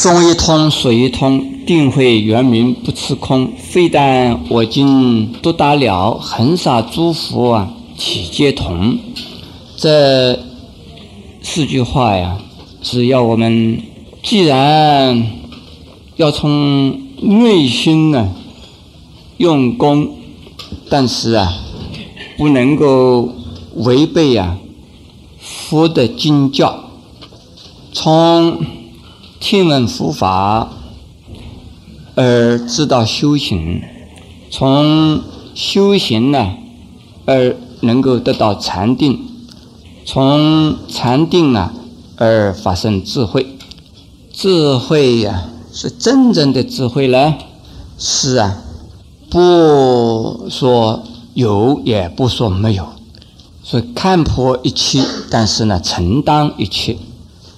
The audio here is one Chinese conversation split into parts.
中一通，水一通，定慧圆明不吃空。非但我今独达了，恒沙诸佛啊，体皆同。这四句话呀，只要我们既然要从内心呢用功，但是啊，不能够违背呀佛的经教，从。听闻佛法而知道修行，从修行呢而能够得到禅定，从禅定啊而发生智慧，智慧呀是真正的智慧呢，是啊，不说有也不说没有，所以看破一切，但是呢承担一切。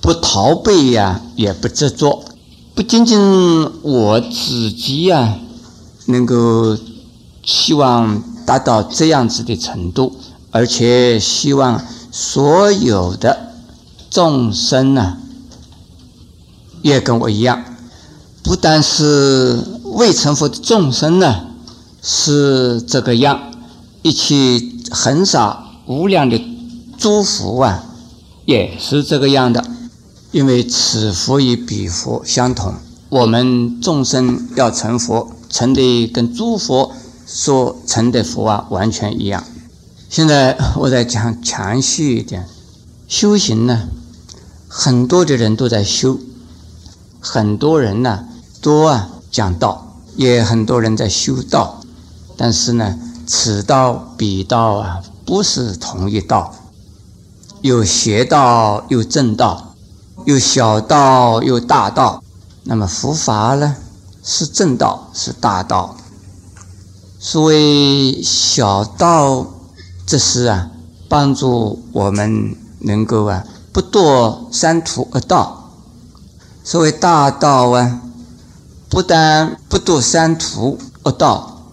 不逃避呀，也不执着，不仅仅我自己呀，能够希望达到这样子的程度，而且希望所有的众生呢，也跟我一样，不但是未成佛的众生呢，是这个样，一切很少无量的诸佛啊，也是这个样的。因为此佛与彼佛相同，我们众生要成佛，成的跟诸佛所成的佛啊完全一样。现在我再讲详细一点，修行呢，很多的人都在修，很多人呢都啊讲道，也很多人在修道，但是呢，此道彼道啊不是同一道，有邪道，有正道。有小道，有大道。那么佛法呢，是正道，是大道。所谓小道，这是啊，帮助我们能够啊，不堕三途恶道。所谓大道啊，不但不堕三途恶道，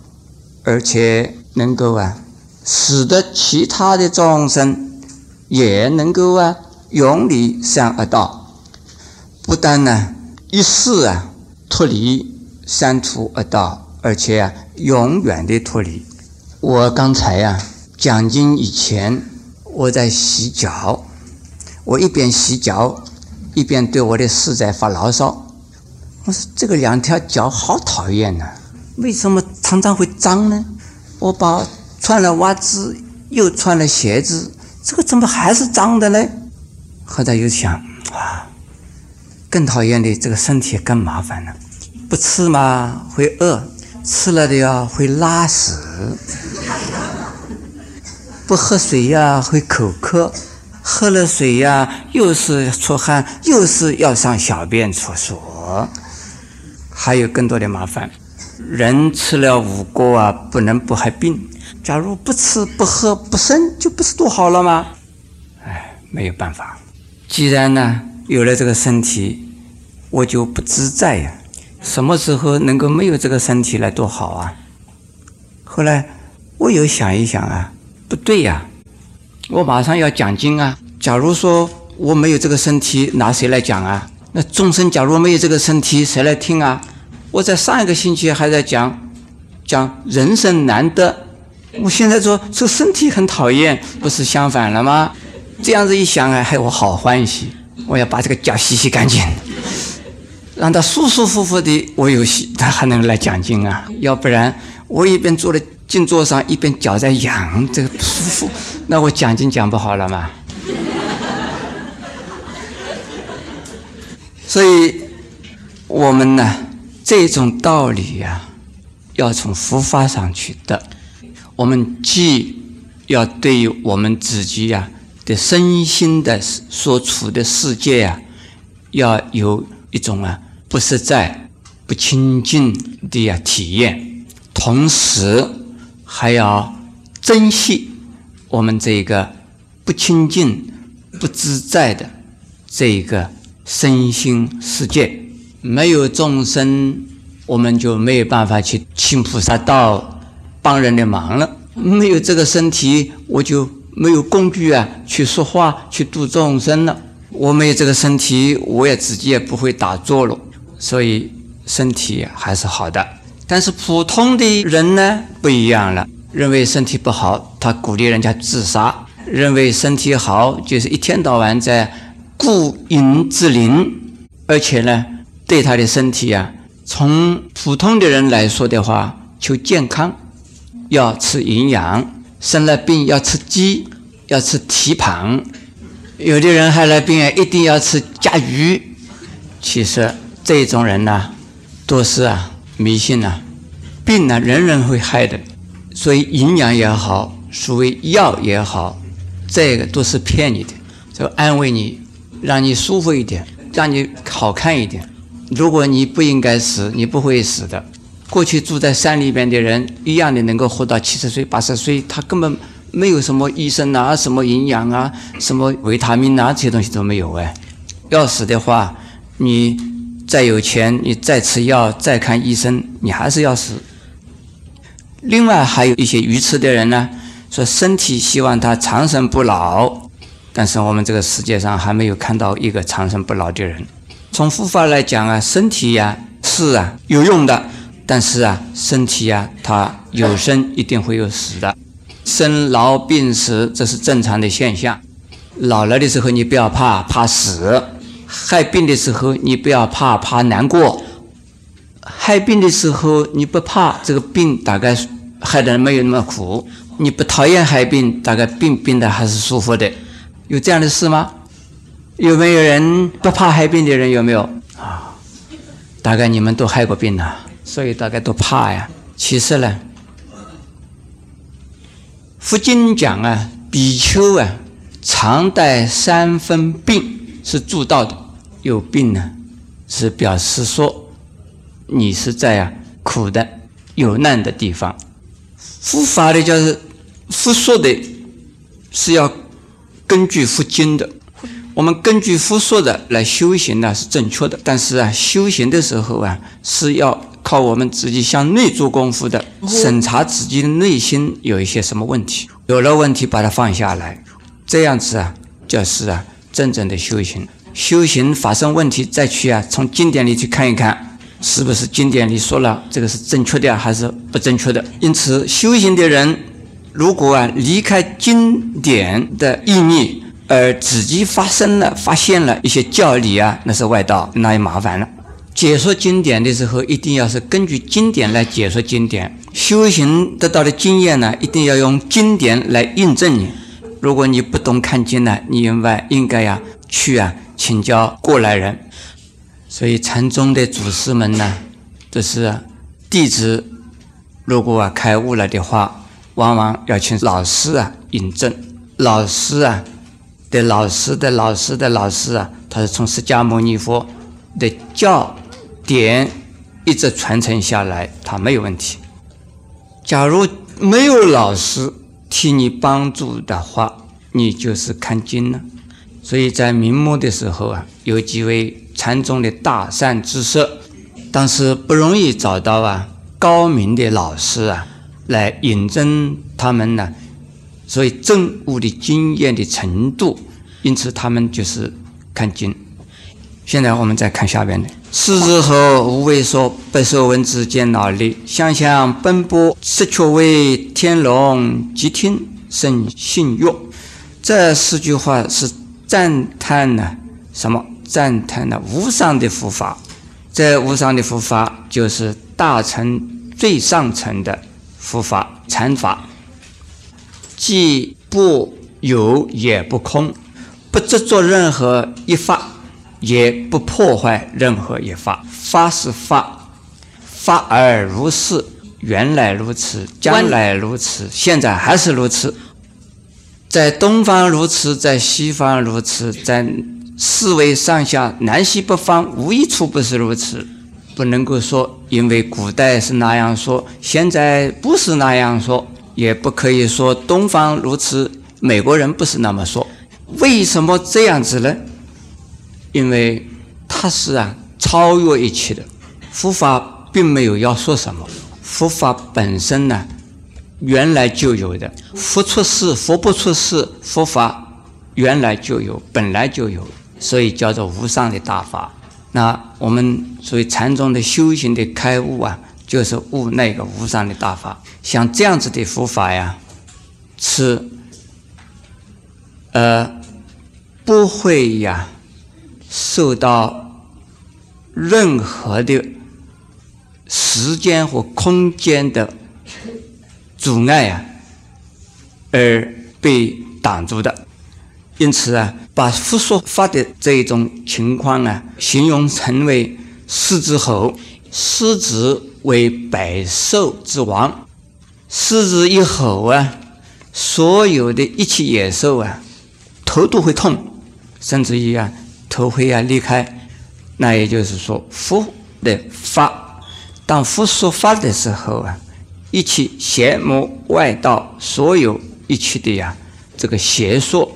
而且能够啊，使得其他的众生也能够啊，永离三恶道。不但呢一世啊脱离三途恶道，而且啊永远的脱离。我刚才呀讲经以前，我在洗脚，我一边洗脚，一边对我的师在发牢骚。我说这个两条脚好讨厌呐，为什么常常会脏呢？我把穿了袜子又穿了鞋子，这个怎么还是脏的呢？后来又想。更讨厌的，这个身体更麻烦了。不吃嘛会饿，吃了的呀会拉屎；不喝水呀会口渴，喝了水呀又是出汗，又是要上小便厕所。还有更多的麻烦，人吃了五谷啊不能不害病。假如不吃不喝不生，就不是多好了吗？哎，没有办法。既然呢。有了这个身体，我就不自在呀。什么时候能够没有这个身体来多好啊？后来我又想一想啊，不对呀，我马上要讲经啊。假如说我没有这个身体，拿谁来讲啊？那众生假如没有这个身体，谁来听啊？我在上一个星期还在讲讲人生难得，我现在说这身体很讨厌，不是相反了吗？这样子一想啊，还我好欢喜。我要把这个脚洗洗干净，让他舒舒服服的。我有洗，他还能来讲经啊？要不然我一边坐在静坐上，一边脚在痒，这个不舒服，那我讲经讲不好了嘛？所以，我们呢，这种道理呀，要从佛法上去的。我们既要对于我们自己呀。的身心的所处的世界啊，要有一种啊不实在、不清净的呀体验，同时还要珍惜我们这个不清净、不自在的这个身心世界。没有众生，我们就没有办法去请菩萨道、帮人的忙了。没有这个身体，我就。没有工具啊，去说话，去度众生了。我没有这个身体，我也自己也不会打坐了。所以身体还是好的。但是普通的人呢不一样了，认为身体不好，他鼓励人家自杀；认为身体好，就是一天到晚在顾影自怜，而且呢，对他的身体啊，从普通的人来说的话，求健康，要吃营养，生了病要吃鸡，要吃蹄膀，有的人害了病啊，一定要吃甲鱼。其实这种人呢，都是啊。迷信呐，病呢，人人会害的，所以营养也好，所谓药也好，这个都是骗你的，就安慰你，让你舒服一点，让你好看一点。如果你不应该死，你不会死的。过去住在山里边的人，一样的能够活到七十岁、八十岁，他根本没有什么医生啊，什么营养啊，什么维他命啊，这些东西都没有哎。要死的话，你。再有钱，你再吃药，再看医生，你还是要死。另外还有一些愚痴的人呢，说身体希望他长生不老，但是我们这个世界上还没有看到一个长生不老的人。从佛法来讲啊，身体呀是啊有用的，但是啊身体呀它有生一定会有死的，生老病死这是正常的现象。老了的时候你不要怕，怕死。害病的时候，你不要怕，怕难过。害病的时候，你不怕这个病，大概害的没有那么苦。你不讨厌害病，大概病病的还是舒服的。有这样的事吗？有没有人不怕害病的人？有没有啊？大概你们都害过病了，所以大家都怕呀。其实呢，佛经讲啊，比丘啊，常带三分病。是助道的，有病呢，是表示说你是在啊苦的、有难的地方。佛法的就是佛说的，是要根据佛经的。我们根据佛说的来修行呢是正确的，但是啊，修行的时候啊是要靠我们自己向内做功夫的，审查自己的内心有一些什么问题，有了问题把它放下来，这样子啊就是啊。真正的修行，修行发生问题再去啊，从经典里去看一看，是不是经典里说了这个是正确的还是不正确的？因此，修行的人如果啊离开经典的意义，而自己发生了、发现了一些教理啊，那是外道，那也麻烦了。解说经典的时候，一定要是根据经典来解说经典。修行得到的经验呢，一定要用经典来印证你。如果你不懂看经呢，你应该应该呀去啊请教过来人。所以禅宗的祖师们呢，都是弟子，如果啊开悟了的话，往往要请老师啊引证。老师啊的老师的老师的老师啊，他是从释迦牟尼佛的教典一直传承下来，他没有问题。假如没有老师，替你帮助的话，你就是看经了。所以在明末的时候啊，有几位禅宗的大善知识，当时不容易找到啊高明的老师啊来引证他们呢，所以证悟的经验的程度，因此他们就是看经。现在我们再看下边的。是日后无畏说，百受闻之见脑力，想想奔波，实却为天龙即听生信欲。这四句话是赞叹呢什么？赞叹呢无上的佛法。这无上的佛法就是大乘最上层的佛法禅法，既不有也不空，不执着任何一法。也不破坏任何一法，法是法，法而如是，原来如此，将来如此，现在还是如此。在东方如此，在西方如此，在四维上下南西北方无一处不是如此。不能够说，因为古代是那样说，现在不是那样说，也不可以说东方如此，美国人不是那么说。为什么这样子呢？因为它是啊超越一切的，佛法并没有要说什么，佛法本身呢原来就有的，佛出世佛不出世，佛法原来就有，本来就有，所以叫做无上的大法。那我们所谓禅宗的修行的开悟啊，就是悟那个无上的大法。像这样子的佛法呀，是呃不会呀受到任何的时间和空间的阻碍啊，而被挡住的。因此啊，把佛说法的这一种情况啊，形容成为狮子吼，狮子为百兽之王，狮子一吼啊，所有的一切野兽啊，头都会痛，甚至于啊，头会啊离开。那也就是说，佛的法，当佛说法的时候啊，一切邪魔外道，所有一切的呀，这个邪说。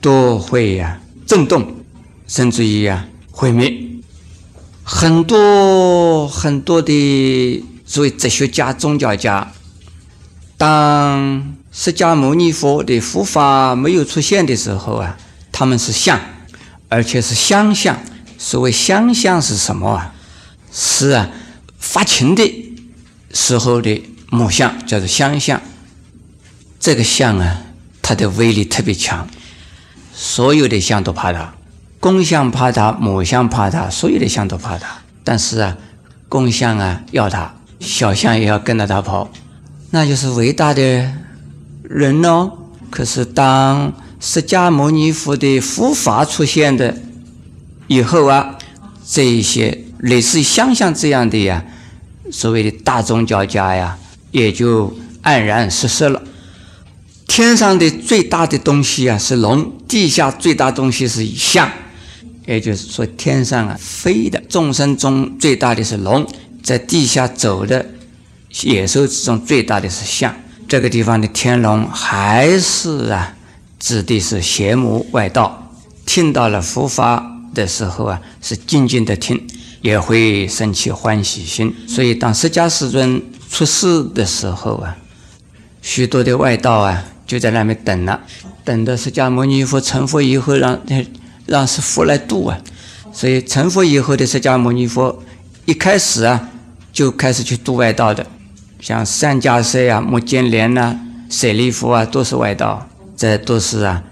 都会呀震动，甚至于呀毁灭。很多很多的所谓哲学家、宗教家，当释迦牟尼佛的佛法没有出现的时候啊，他们是相，而且是相相。所谓相相是什么啊？是啊，发情的时候的母相叫做相相。这个相啊，它的威力特别强。所有的象都怕它，公象怕它，母象怕它，所有的象都怕它。但是啊，公象啊要它，小象也要跟着它跑，那就是伟大的人哦。可是当释迦牟尼佛的佛法出现的以后啊，这一些类似相象这样的呀，所谓的大宗教家呀，也就黯然失色了。天上的最大的东西啊是龙，地下最大东西是象，也就是说天上啊飞的众生中最大的是龙，在地下走的野兽之中最大的是象。这个地方的天龙还是啊指的是邪魔外道，听到了佛法的时候啊是静静的听，也会生起欢喜心。所以当释迦世尊出世的时候啊，许多的外道啊。就在那边等了，等到释迦牟尼佛成佛以后，让让是佛来度啊。所以成佛以后的释迦牟尼佛，一开始啊就开始去度外道的，像三迦舍呀、目犍连呐、舍利弗啊，都是外道，这都是啊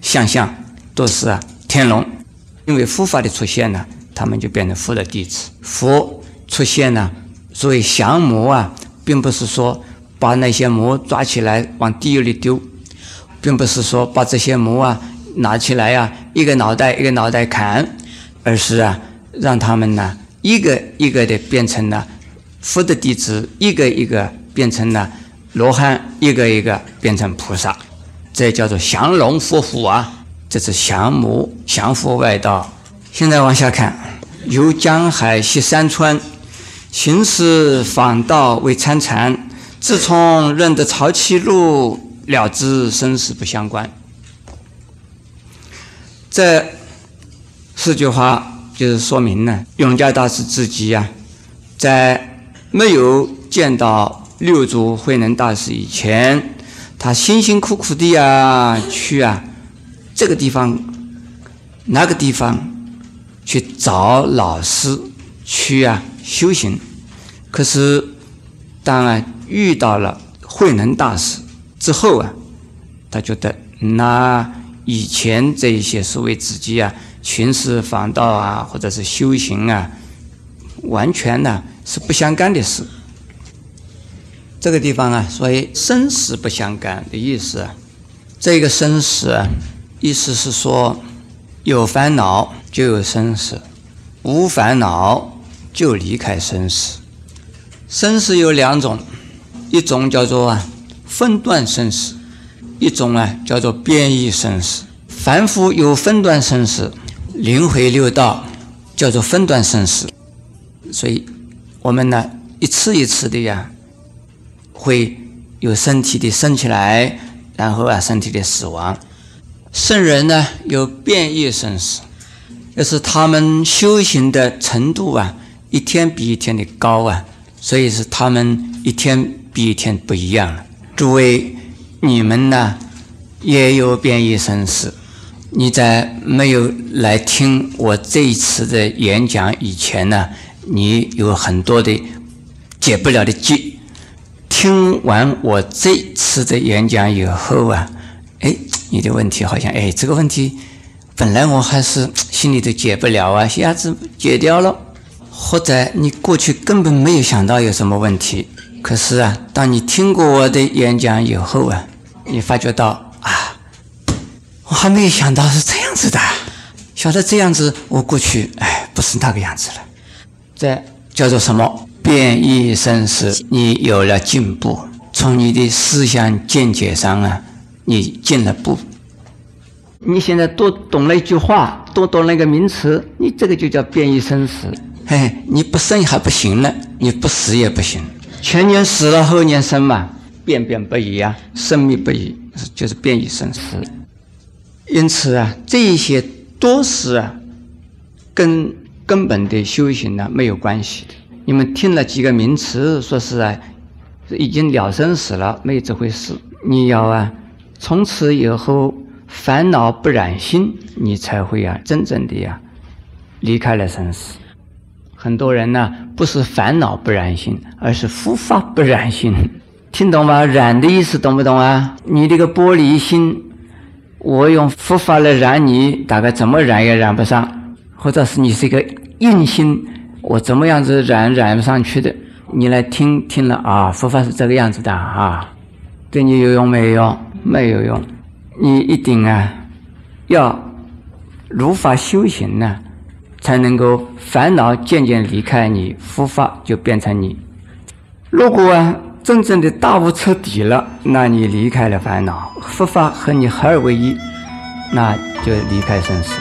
相相，都是啊天龙。因为佛法的出现呢，他们就变成佛的弟子。佛出现呢，所以降魔啊，并不是说。把那些魔抓起来往地狱里丢，并不是说把这些魔啊拿起来呀，一个脑袋一个脑袋砍，而是啊让他们呢一个一个的变成了佛的弟子，一个一个变成了罗汉，一个一个变成菩萨，这叫做降龙伏虎啊！这是降魔降佛外道。现在往下看，游江海系山川，行尸访道为参禅。自从认得曹七路，了知生死不相关。这四句话就是说明呢，永嘉大师自己呀，在没有见到六祖慧能大师以前，他辛辛苦苦的呀去啊这个地方、那个地方去找老师去啊修行，可是当然。遇到了慧能大师之后啊，他觉得那以前这一些所谓自己啊寻师访道啊，或者是修行啊，完全呢是不相干的事。这个地方啊，所以生死不相干的意思，这个生死啊，意思是说有烦恼就有生死，无烦恼就离开生死。生死有两种。一种叫做啊分段生死，一种啊叫做变异生死。凡夫有分段生死，轮回六道叫做分段生死。所以，我们呢一次一次的呀，会有身体的生起来，然后啊身体的死亡。圣人呢有变异生死，要是他们修行的程度啊一天比一天的高啊，所以是他们一天。比一天不一样了。诸位，你们呢也有变异生死，你在没有来听我这一次的演讲以前呢，你有很多的解不了的结。听完我这次的演讲以后啊，哎，你的问题好像哎，这个问题本来我还是心里头解不了啊，一下子解掉了。或者你过去根本没有想到有什么问题，可是啊，当你听过我的演讲以后啊，你发觉到啊，我还没有想到是这样子的，晓得这样子，我过去哎不是那个样子了。这叫做什么？变异生死，你有了进步，从你的思想见解上啊，你进了步。你现在多懂了一句话，多懂了一个名词，你这个就叫变异生死。嘿，你不生还不行了，你不死也不行。前年死了，后年生嘛，变变不移啊，生命不移，就是变异生死。因此啊，这一些都是啊，跟根本的修行呢没有关系的。你们听了几个名词，说是啊，已经了生死了，没有这回事。你要啊，从此以后烦恼不染心，你才会啊，真正的呀，离开了生死。很多人呢，不是烦恼不染心，而是佛法不染心。听懂吗？染的意思懂不懂啊？你这个玻璃心，我用佛法来染你，大概怎么染也染不上。或者是你是一个硬心，我怎么样子染染不上去的？你来听听了啊，佛法是这个样子的啊，对你有用没有？没有用。你一定啊，要如法修行呢。才能够烦恼渐渐离开你，佛法就变成你。如果啊，真正的大悟彻底了，那你离开了烦恼，佛法和你合二为一，那就离开生死。